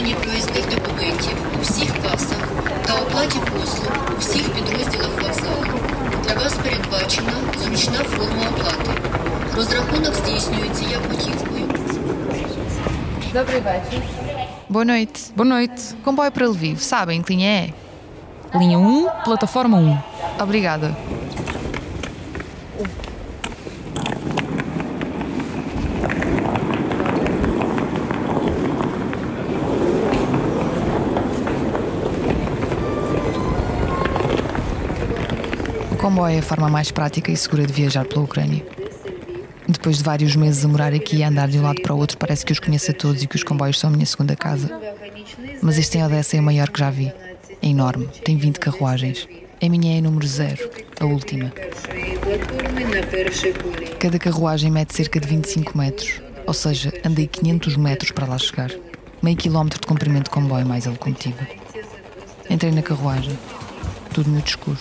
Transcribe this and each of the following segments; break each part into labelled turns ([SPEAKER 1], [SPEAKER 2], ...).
[SPEAKER 1] оформленні проїзних документів у всіх касах та оплаті послуг у всіх підрозділах вокзалу. Для вас передбачена зручна форма оплати. Розрахунок здійснюється як готівкою.
[SPEAKER 2] Добрий вечір.
[SPEAKER 3] Boa noite.
[SPEAKER 4] Boa noite.
[SPEAKER 3] Comboio para Lviv, sabem que linha é?
[SPEAKER 4] Linha 1, plataforma 1.
[SPEAKER 3] Obrigada. Comboio é a forma mais prática e segura de viajar pela Ucrânia. Depois de vários meses a morar aqui e a andar de um lado para o outro, parece que os conheço a todos e que os comboios são a minha segunda casa. Mas este em Odessa é o maior que já vi. É enorme, tem 20 carruagens. A minha é a número zero, a última. Cada carruagem mede cerca de 25 metros, ou seja, andei 500 metros para lá chegar. Meio quilómetro de comprimento de comboio mais a locomotiva. Entrei na carruagem. Tudo muito escuro.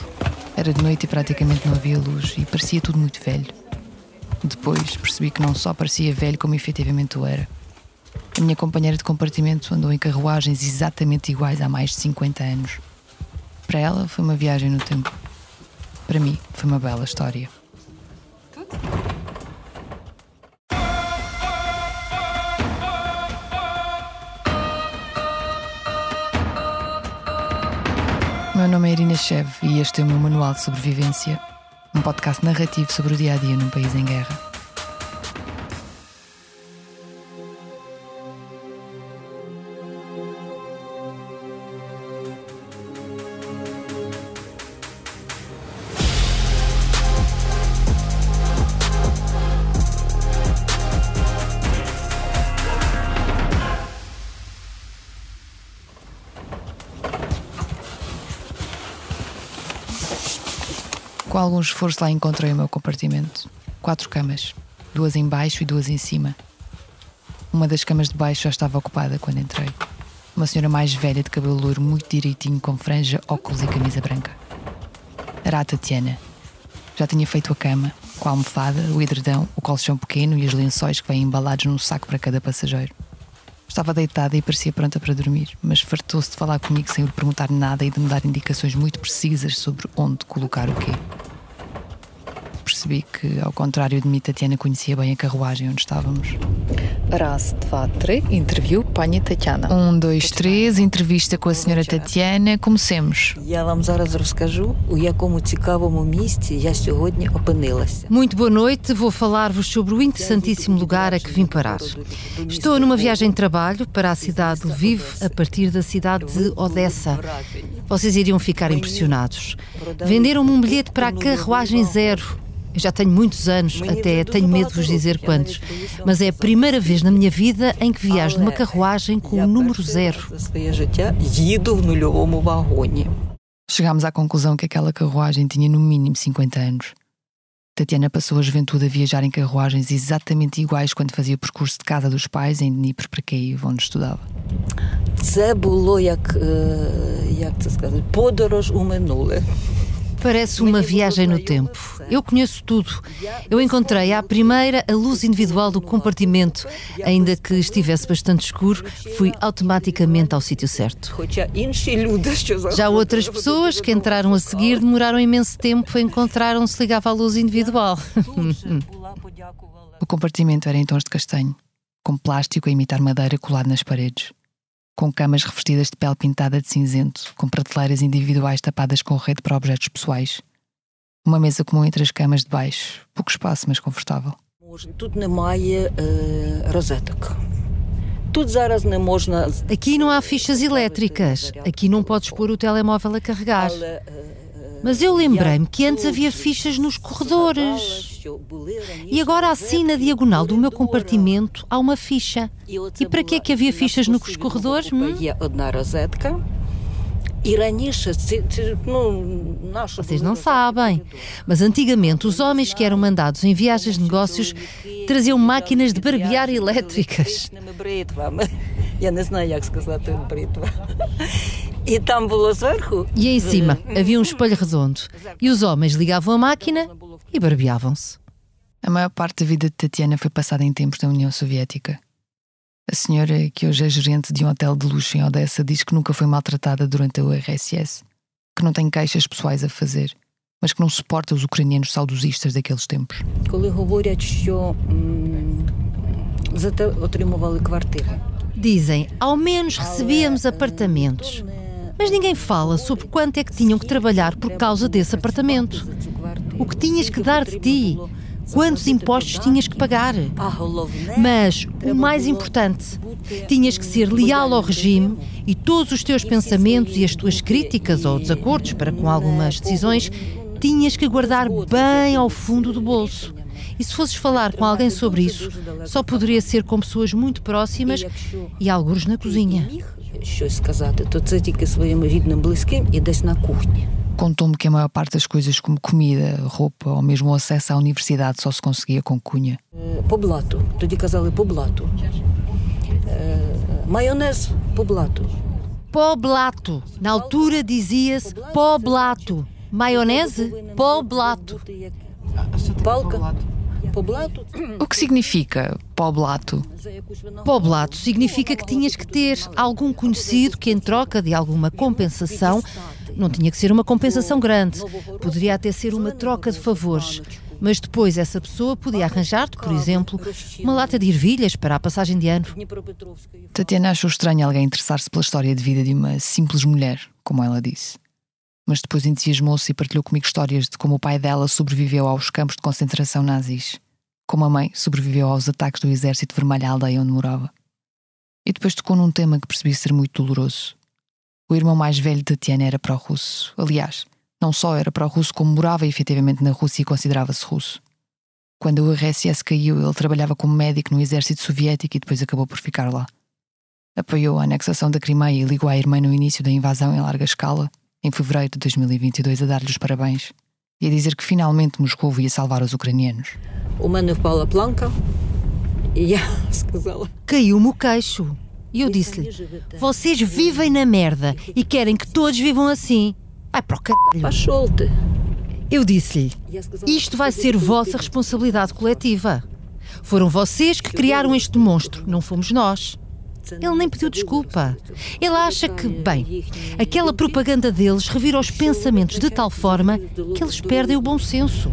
[SPEAKER 3] Era de noite e praticamente não havia luz e parecia tudo muito velho. Depois percebi que não só parecia velho, como efetivamente o era. A minha companheira de compartimento andou em carruagens exatamente iguais há mais de 50 anos. Para ela foi uma viagem no tempo. Para mim foi uma bela história. E este é o meu manual de sobrevivência, um podcast narrativo sobre o dia a dia num país em guerra. Algum esforço lá encontrei o meu compartimento. Quatro camas, duas em baixo e duas em cima. Uma das camas de baixo já estava ocupada quando entrei. Uma senhora mais velha de cabelo loiro muito direitinho, com franja, óculos e camisa branca. Era a Tatiana. Já tinha feito a cama, com a almofada, o edredão, o colchão pequeno e os lençóis que vêm embalados num saco para cada passageiro. Estava deitada e parecia pronta para dormir, mas fartou-se de falar comigo sem lhe perguntar nada e de me dar indicações muito precisas sobre onde colocar o quê Percebi que, ao contrário de mim, Tatiana conhecia bem a carruagem onde estávamos.
[SPEAKER 2] Раз, два, три. Інтерв'ю пані Тетяна.
[SPEAKER 3] Um, dois, três, entrevista com a senhora Tatiana. Comecemos.
[SPEAKER 5] Я вам зараз розкажу, у якому цікавому місці я сьогодні опинилася.
[SPEAKER 6] Muito boa noite, vou falar-vos sobre o interessantíssimo lugar a que vim parar. Estou numa viagem de trabalho para a cidade de Lviv, a partir da cidade de Odessa. Vocês iriam ficar impressionados. Venderam-me um bilhete para a carruagem zero. Eu já tenho muitos anos, até tenho medo de vos dizer quantos, mas é a primeira vez na minha vida em que viajo numa carruagem com o número zero.
[SPEAKER 5] За своє життя їду в нульовому вагоні.
[SPEAKER 3] Chegámos à conclusão que aquela carruagem tinha no mínimo 50 anos. Tatiana passou a juventude a viajar em carruagens exatamente iguais quando fazia o percurso de casa dos pais em Dnipro para Kiev, onde estudava.
[SPEAKER 5] Це було як, е, як це сказати, подорож у минуле.
[SPEAKER 6] Parece uma viagem no tempo. Eu conheço tudo. Eu encontrei à primeira a luz individual do compartimento. Ainda que estivesse bastante escuro, fui automaticamente ao sítio certo. Já outras pessoas que entraram a seguir demoraram imenso tempo a encontrar onde se ligava a luz individual.
[SPEAKER 3] o compartimento era em tons de castanho, com plástico a imitar madeira colado nas paredes com camas revestidas de pele pintada de cinzento, com prateleiras individuais tapadas com rede para objetos pessoais. Uma mesa comum entre as camas de baixo, pouco espaço, mas confortável.
[SPEAKER 5] Tudo na maia uh.
[SPEAKER 6] Aqui não há fichas elétricas, aqui não podes pôr o telemóvel a carregar. Mas eu lembrei-me que antes havia fichas nos corredores. E agora, assim, na diagonal do meu compartimento, há uma ficha. E para que é que havia fichas nos corredores? Hum? Vocês não sabem, mas antigamente os homens que eram mandados em viagens de negócios traziam máquinas de barbear elétricas. E em cima havia um espelho redondo. E os homens ligavam a máquina e barbeavam-se.
[SPEAKER 3] A maior parte da vida de Tatiana foi passada em tempos da União Soviética. A senhora, que hoje é gerente de um hotel de luxo em Odessa, diz que nunca foi maltratada durante a URSS, que não tem queixas pessoais a fazer, mas que não suporta os ucranianos saudosistas daqueles tempos.
[SPEAKER 6] Dizem, ao menos recebíamos apartamentos. Mas ninguém fala sobre quanto é que tinham que trabalhar por causa desse apartamento O que tinhas que dar de ti. Quantos impostos tinhas que pagar.
[SPEAKER 5] А головне,
[SPEAKER 6] Mas o mais importante, tinhas que ser leal ao regime e todos os teus pensamentos e as tuas críticas ou desacordos para com algumas decisões tinhas que guardar bem ao fundo do bolso. E se fosses falar com alguém sobre isso, só poderia ser com pessoas muito próximas e alguns na cozinha.
[SPEAKER 5] міг щось сказати, то це тільки своїм рідним близьким і десь на кухні.
[SPEAKER 3] Contou-me que a maior parte das coisas, como comida, roupa ou mesmo o acesso à universidade, só se conseguia com cunha.
[SPEAKER 5] Е, По блату. Тоді казали по блату. Е, Майонез по блату.
[SPEAKER 6] Poblato. Na altura dizia-se poblato. Maionese? Poblato.
[SPEAKER 5] Бути
[SPEAKER 3] O que significa poblato?
[SPEAKER 6] Poblato significa que tinhas que ter algum conhecido que, em troca de alguma compensação, não tinha que ser uma compensação grande, poderia até ser uma troca de favores mas depois essa pessoa podia arranjar-te, por exemplo, uma lata de ervilhas para a passagem de ano.
[SPEAKER 3] Tatiana achou estranho alguém interessar-se pela história de vida de uma simples mulher, como ela disse. Mas depois entusiasmou-se e partilhou comigo histórias de como o pai dela sobreviveu aos campos de concentração nazis, como a mãe sobreviveu aos ataques do Exército Vermelho à aldeia onde morava. E depois tocou num tema que percebi ser muito doloroso. O irmão mais velho de Tatiana era pró-russo. Aliás, não só era pró-russo, como morava efetivamente na Rússia e considerava-se russo. Quando a URSS caiu, ele trabalhava como médico no exército soviético e depois acabou por ficar lá. Apoiou a anexação da Crimeia e ligou à irmã no início da invasão em larga escala, em fevereiro de 2022, a dar-lhes parabéns e a dizer que finalmente Moscou ia salvar os ucranianos.
[SPEAKER 5] O Humano Paula Planca e
[SPEAKER 6] Caiu-me o queixo. E eu disse-lhe: Vocês vivem na merda e querem que todos vivam assim. Vai para o caralho. Eu disse-lhe: Isto vai ser vossa responsabilidade coletiva. Foram vocês que criaram este monstro, não fomos nós. Ele nem pediu desculpa. Ele acha que, bem, aquela propaganda deles revira os pensamentos de tal forma que eles perdem o bom senso.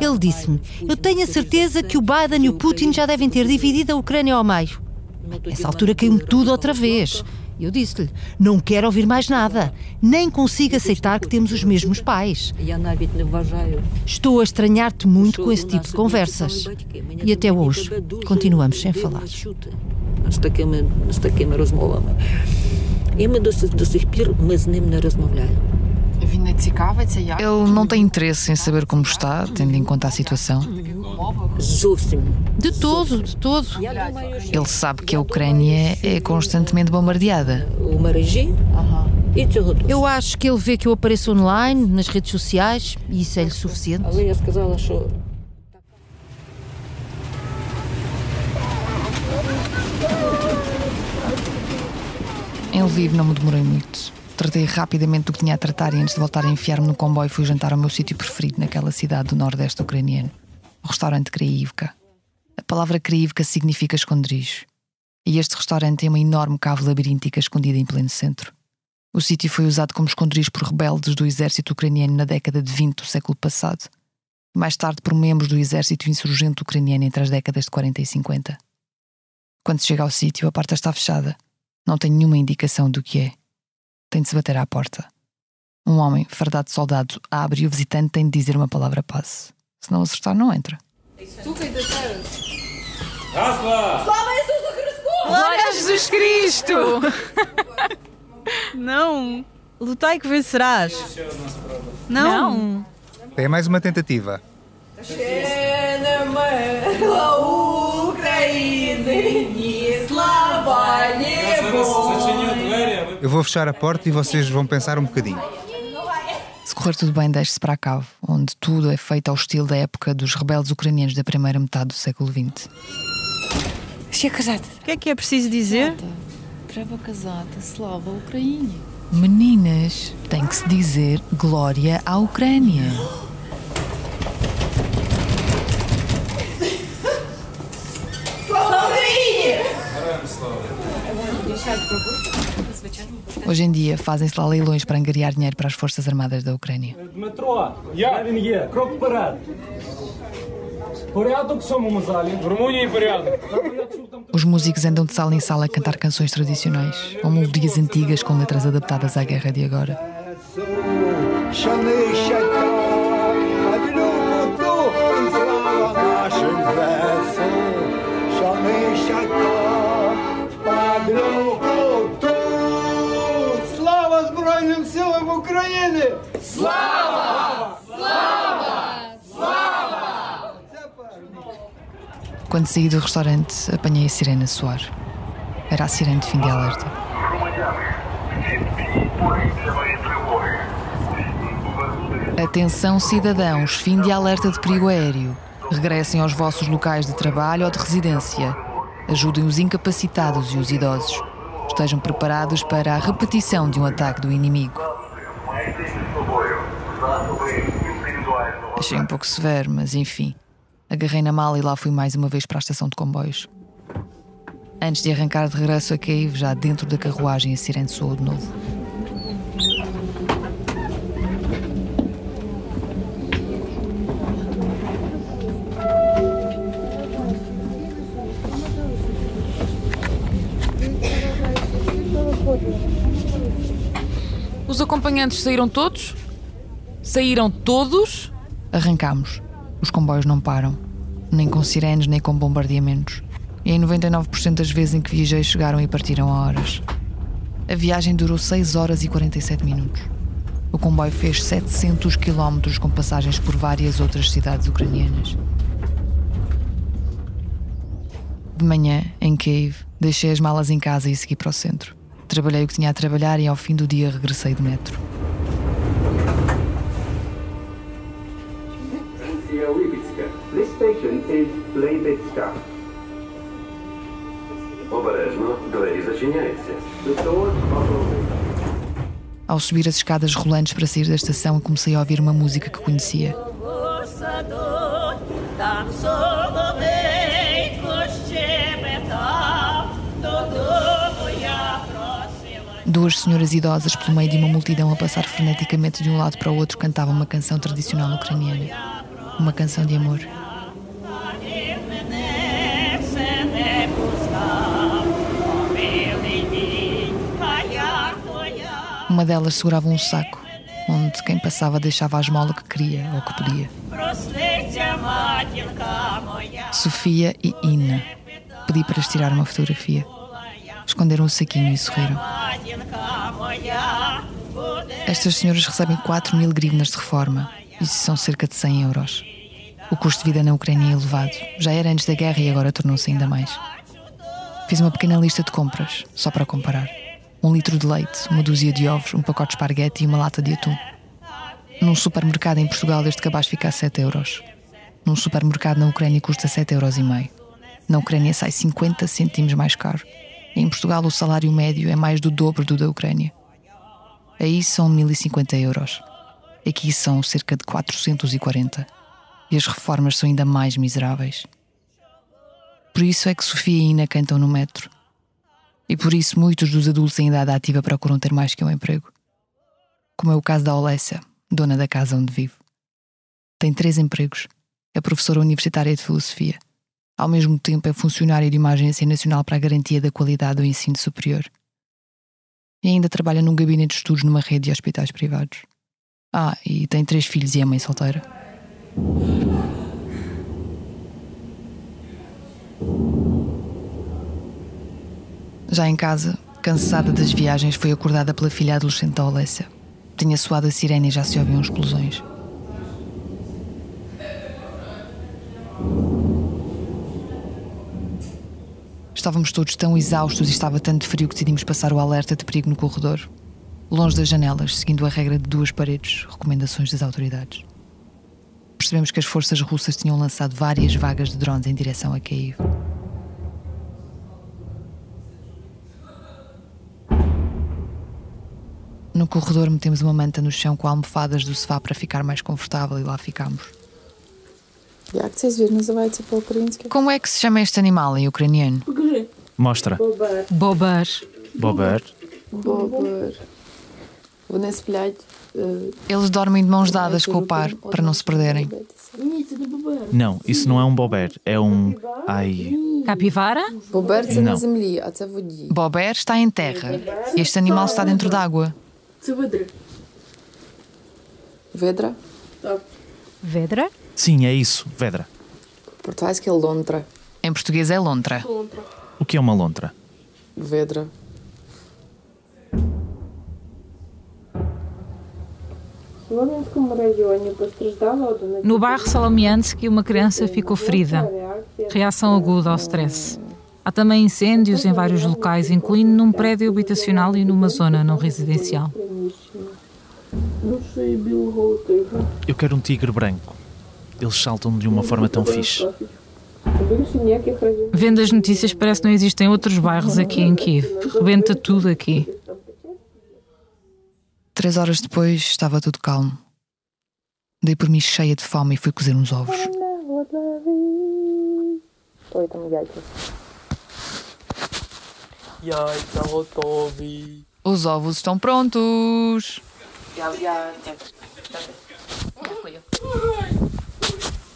[SPEAKER 6] Ele disse-me: Eu tenho a certeza que o Biden e o Putin já devem ter dividido a Ucrânia ao meio. Nessa altura caiu-me tudo outra vez. Eu disse-lhe: não quero ouvir mais nada, nem consigo aceitar que temos os mesmos pais. Estou a estranhar-te muito com esse tipo de conversas. E até hoje, continuamos sem falar.
[SPEAKER 3] Ele não tem interesse em saber como está, tendo em conta a situação.
[SPEAKER 6] De todo, de todo.
[SPEAKER 3] Ele sabe que a Ucrânia é constantemente bombardeada.
[SPEAKER 6] Eu acho que ele vê que eu apareço online, nas redes sociais, e isso é-lhe suficiente.
[SPEAKER 3] Em Lviv não me demorei muito. Tratei rapidamente do que tinha a tratar e antes de voltar a enfiar-me no comboio fui jantar ao meu sítio preferido naquela cidade do nordeste ucraniano. O restaurante Kreivka. A palavra Kreivka significa esconderijo. E este restaurante tem uma enorme cave labiríntica escondida em pleno centro. O sítio foi usado como esconderijo por rebeldes do exército ucraniano na década de 20 do século passado. E mais tarde por membros do exército insurgente ucraniano entre as décadas de 40 e 50. Quando se chega ao sítio, a porta está fechada. Não tem nenhuma indicação do que é. Tem de se bater à porta. Um homem, fardado de soldado, abre e o visitante tem de dizer uma palavra passe. Se não acertar, não entra.
[SPEAKER 4] Glória a Jesus Cristo!
[SPEAKER 7] Não! Lutai que vencerás! Não!
[SPEAKER 8] É mais uma tentativa. Eu vou fechar a porta e vocês vão pensar um bocadinho
[SPEAKER 3] correr tudo bem, deixe-se para a cave, onde tudo é feito ao estilo da época dos rebeldes ucranianos da primeira metade do século XX.
[SPEAKER 7] O que é que é preciso dizer?
[SPEAKER 3] Meninas, tem que se dizer glória à Ucrânia. Слава Україні! Героям слава! Hoje em dia fazem-se lá leilões para angariar dinheiro para as Forças Armadas da Ucrânia. Os músicos andam de sala em sala a cantar canções tradicionais ou melodias antigas com letras adaptadas à guerra de agora.
[SPEAKER 9] України! Слава!
[SPEAKER 3] Quando saí do restaurante, apanhei a sirene a soar. Era a sirene de fim de alerta. Atenção, cidadãos, fim de alerta de perigo aéreo. Regressem aos vossos locais de trabalho ou de residência. Ajudem os incapacitados e os idosos. Estejam preparados para a repetição de um ataque do inimigo. Achei um pouco severo, mas enfim. Agarrei na mala e lá fui mais uma vez para a estação de comboios. Antes de arrancar de regresso a Kiev, já dentro da carruagem, a sirene soou de novo.
[SPEAKER 10] Acompanhantes saíram todos? Saíram todos?
[SPEAKER 3] Arrancámos. Os comboios não param. Nem com sirenes, nem com bombardeamentos. E em 99% das vezes em que viajei chegaram e partiram a horas. A viagem durou 6 horas e 47 minutos. O comboio fez 700 quilómetros com passagens por várias outras cidades ucranianas. De manhã, em Kiev, deixei as malas em casa e segui para o centro. Trabalhei o que tinha a trabalhar e ao fim do dia regressei de metro. Ao subir as escadas rolantes para sair da estação, comecei a ouvir uma música que conhecia. Duas senhoras idosas, pelo meio de uma multidão a passar freneticamente de um lado para o outro, cantavam uma canção tradicional ucraniana. Uma canção de amor. Uma delas segurava um saco, onde quem passava deixava as esmola que queria ou que podia. Sofia e Ina. Pedi para estirar uma fotografia. Esconderam o saquinho e sorriram. Estas senhoras recebem 4 mil grivnas de reforma. Isso são cerca de 100 euros. O custo de vida na Ucrânia é elevado. Já era antes da guerra e agora tornou-se ainda mais. Fiz uma pequena lista de compras, só para comparar. Um litro de leite, uma dúzia de ovos, um pacote de esparguete e uma lata de atum. Num supermercado em Portugal este cabaz fica a 7 euros. Num supermercado na Ucrânia custa 7 euros e meio. Na Ucrânia sai 50 centimos mais caro. Em Portugal o salário médio é mais do dobro do da Ucrânia. Aí são 1050 euros. Aqui são cerca de 440. E as reformas são ainda mais miseráveis. Por isso é que Sofia e Ina cantam no metro. E por isso muitos dos adultos em idade ativa procuram ter mais que um emprego. Como é o caso da Olessia, dona da casa onde vivo. Tem três empregos. É professora universitária de filosofia. Ao mesmo tempo é funcionária de uma agência nacional para a garantia da qualidade do ensino superior. E ainda trabalha num gabinete de estudos numa rede de hospitais privados. Ah, e tem três filhos e é mãe solteira. Já em casa, cansada das viagens, foi acordada pela filha adolescente da Olessia. Tinha soado a sirene e já se ouviam explosões. Estávamos todos tão exaustos e estava tanto frio que decidimos passar o alerta de perigo no corredor, longe das janelas, seguindo a regra de duas paredes, recomendações das autoridades. Percebemos que as forças russas tinham lançado várias vagas de drones em direção a Kiev. No corredor metemos uma manta no chão com almofadas do sofá para ficar mais confortável e lá ficámos.
[SPEAKER 11] Як цей звір називається по-українськи?
[SPEAKER 3] Como é que se chama este animal em ucraniano?
[SPEAKER 12] Mostra.
[SPEAKER 6] Bobar.
[SPEAKER 12] Бобер.
[SPEAKER 11] Бобер. Вони сплять. е,
[SPEAKER 3] Eles dormem de mãos dadas com o par para não se perderem.
[SPEAKER 12] Não, isso não é um bober, é um. Ai.
[SPEAKER 7] Capivara?
[SPEAKER 11] Бобер це
[SPEAKER 12] Não.
[SPEAKER 11] на землі, а це в воді.
[SPEAKER 3] Bober está em terra. Este animal está dentro d'água.
[SPEAKER 11] Це видри. Видра? Так.
[SPEAKER 12] Sim, é isso, Vedra.
[SPEAKER 11] Português que é lontra.
[SPEAKER 3] Em português é lontra. Lontra.
[SPEAKER 12] O que é uma lontra?
[SPEAKER 13] Vedra.
[SPEAKER 7] No bairro Salomiansky, uma criança ficou ferida. Reação aguda ao stress. Há também incêndios em vários locais, incluindo num prédio habitacional e numa zona não residencial.
[SPEAKER 12] Eu quero um tigre branco eles saltam de uma forma tão fixe.
[SPEAKER 7] Vendo as notícias, parece que não existem outros bairros aqui em Kiev. Rebenta tudo aqui.
[SPEAKER 3] Três horas depois estava tudo calmo. Dei por mim cheia de fome e fui cozer uns ovos. Os ovos estão prontos!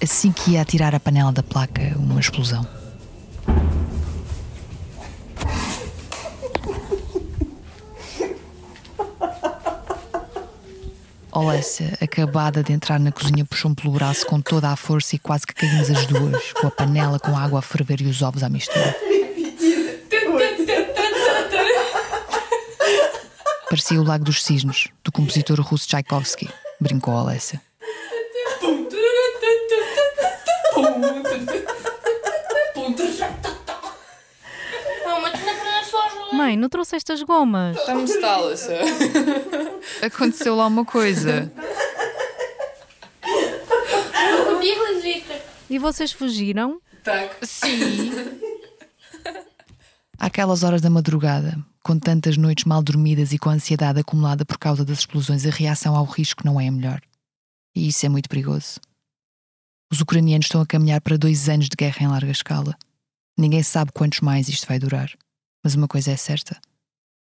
[SPEAKER 3] Assim que ia atirar a panela da placa, uma explosão. Olessa, acabada de entrar na cozinha, puxou-me pelo braço com toda a força e quase que caímos as duas, com a panela com a água a ferver e os ovos à mistura. Parecia o Lago dos Cisnes, do compositor russo Tchaikovsky, brincou Olessa.
[SPEAKER 6] Mãe, não trouxeste as gomas?
[SPEAKER 11] Там сталося.
[SPEAKER 3] Aconteceu lá uma coisa.
[SPEAKER 13] Побігли звідти.
[SPEAKER 6] E vocês fugiram?
[SPEAKER 11] Так.
[SPEAKER 3] Sim. Àquelas horas da madrugada, com tantas noites mal dormidas e com a ansiedade acumulada por causa das explosões, a reação ao risco não é a melhor. E isso é muito perigoso. Os ucranianos estão a caminhar para dois anos de guerra em larga escala. Ninguém sabe quantos mais isto vai durar. Mas uma coisa é certa: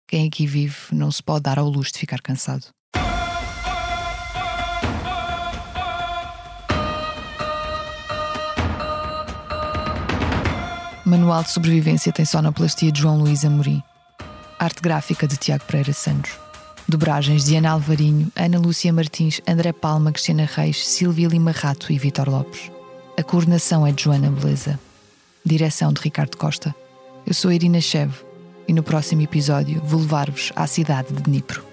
[SPEAKER 3] quem aqui vive não se pode dar ao luxo de ficar cansado. Manual de sobrevivência tem sonoplastia de João Luís Amorim. Arte gráfica de Tiago Pereira Santos. Dobragens de Ana Alvarinho, Ana Lúcia Martins, André Palma, Cristina Reis, Silvia Lima Rato e Vitor Lopes. A coordenação é de Joana Beleza. Direção de Ricardo Costa. Eu sou Irina Chev e no próximo episódio vou levar-vos à cidade de Dnipro.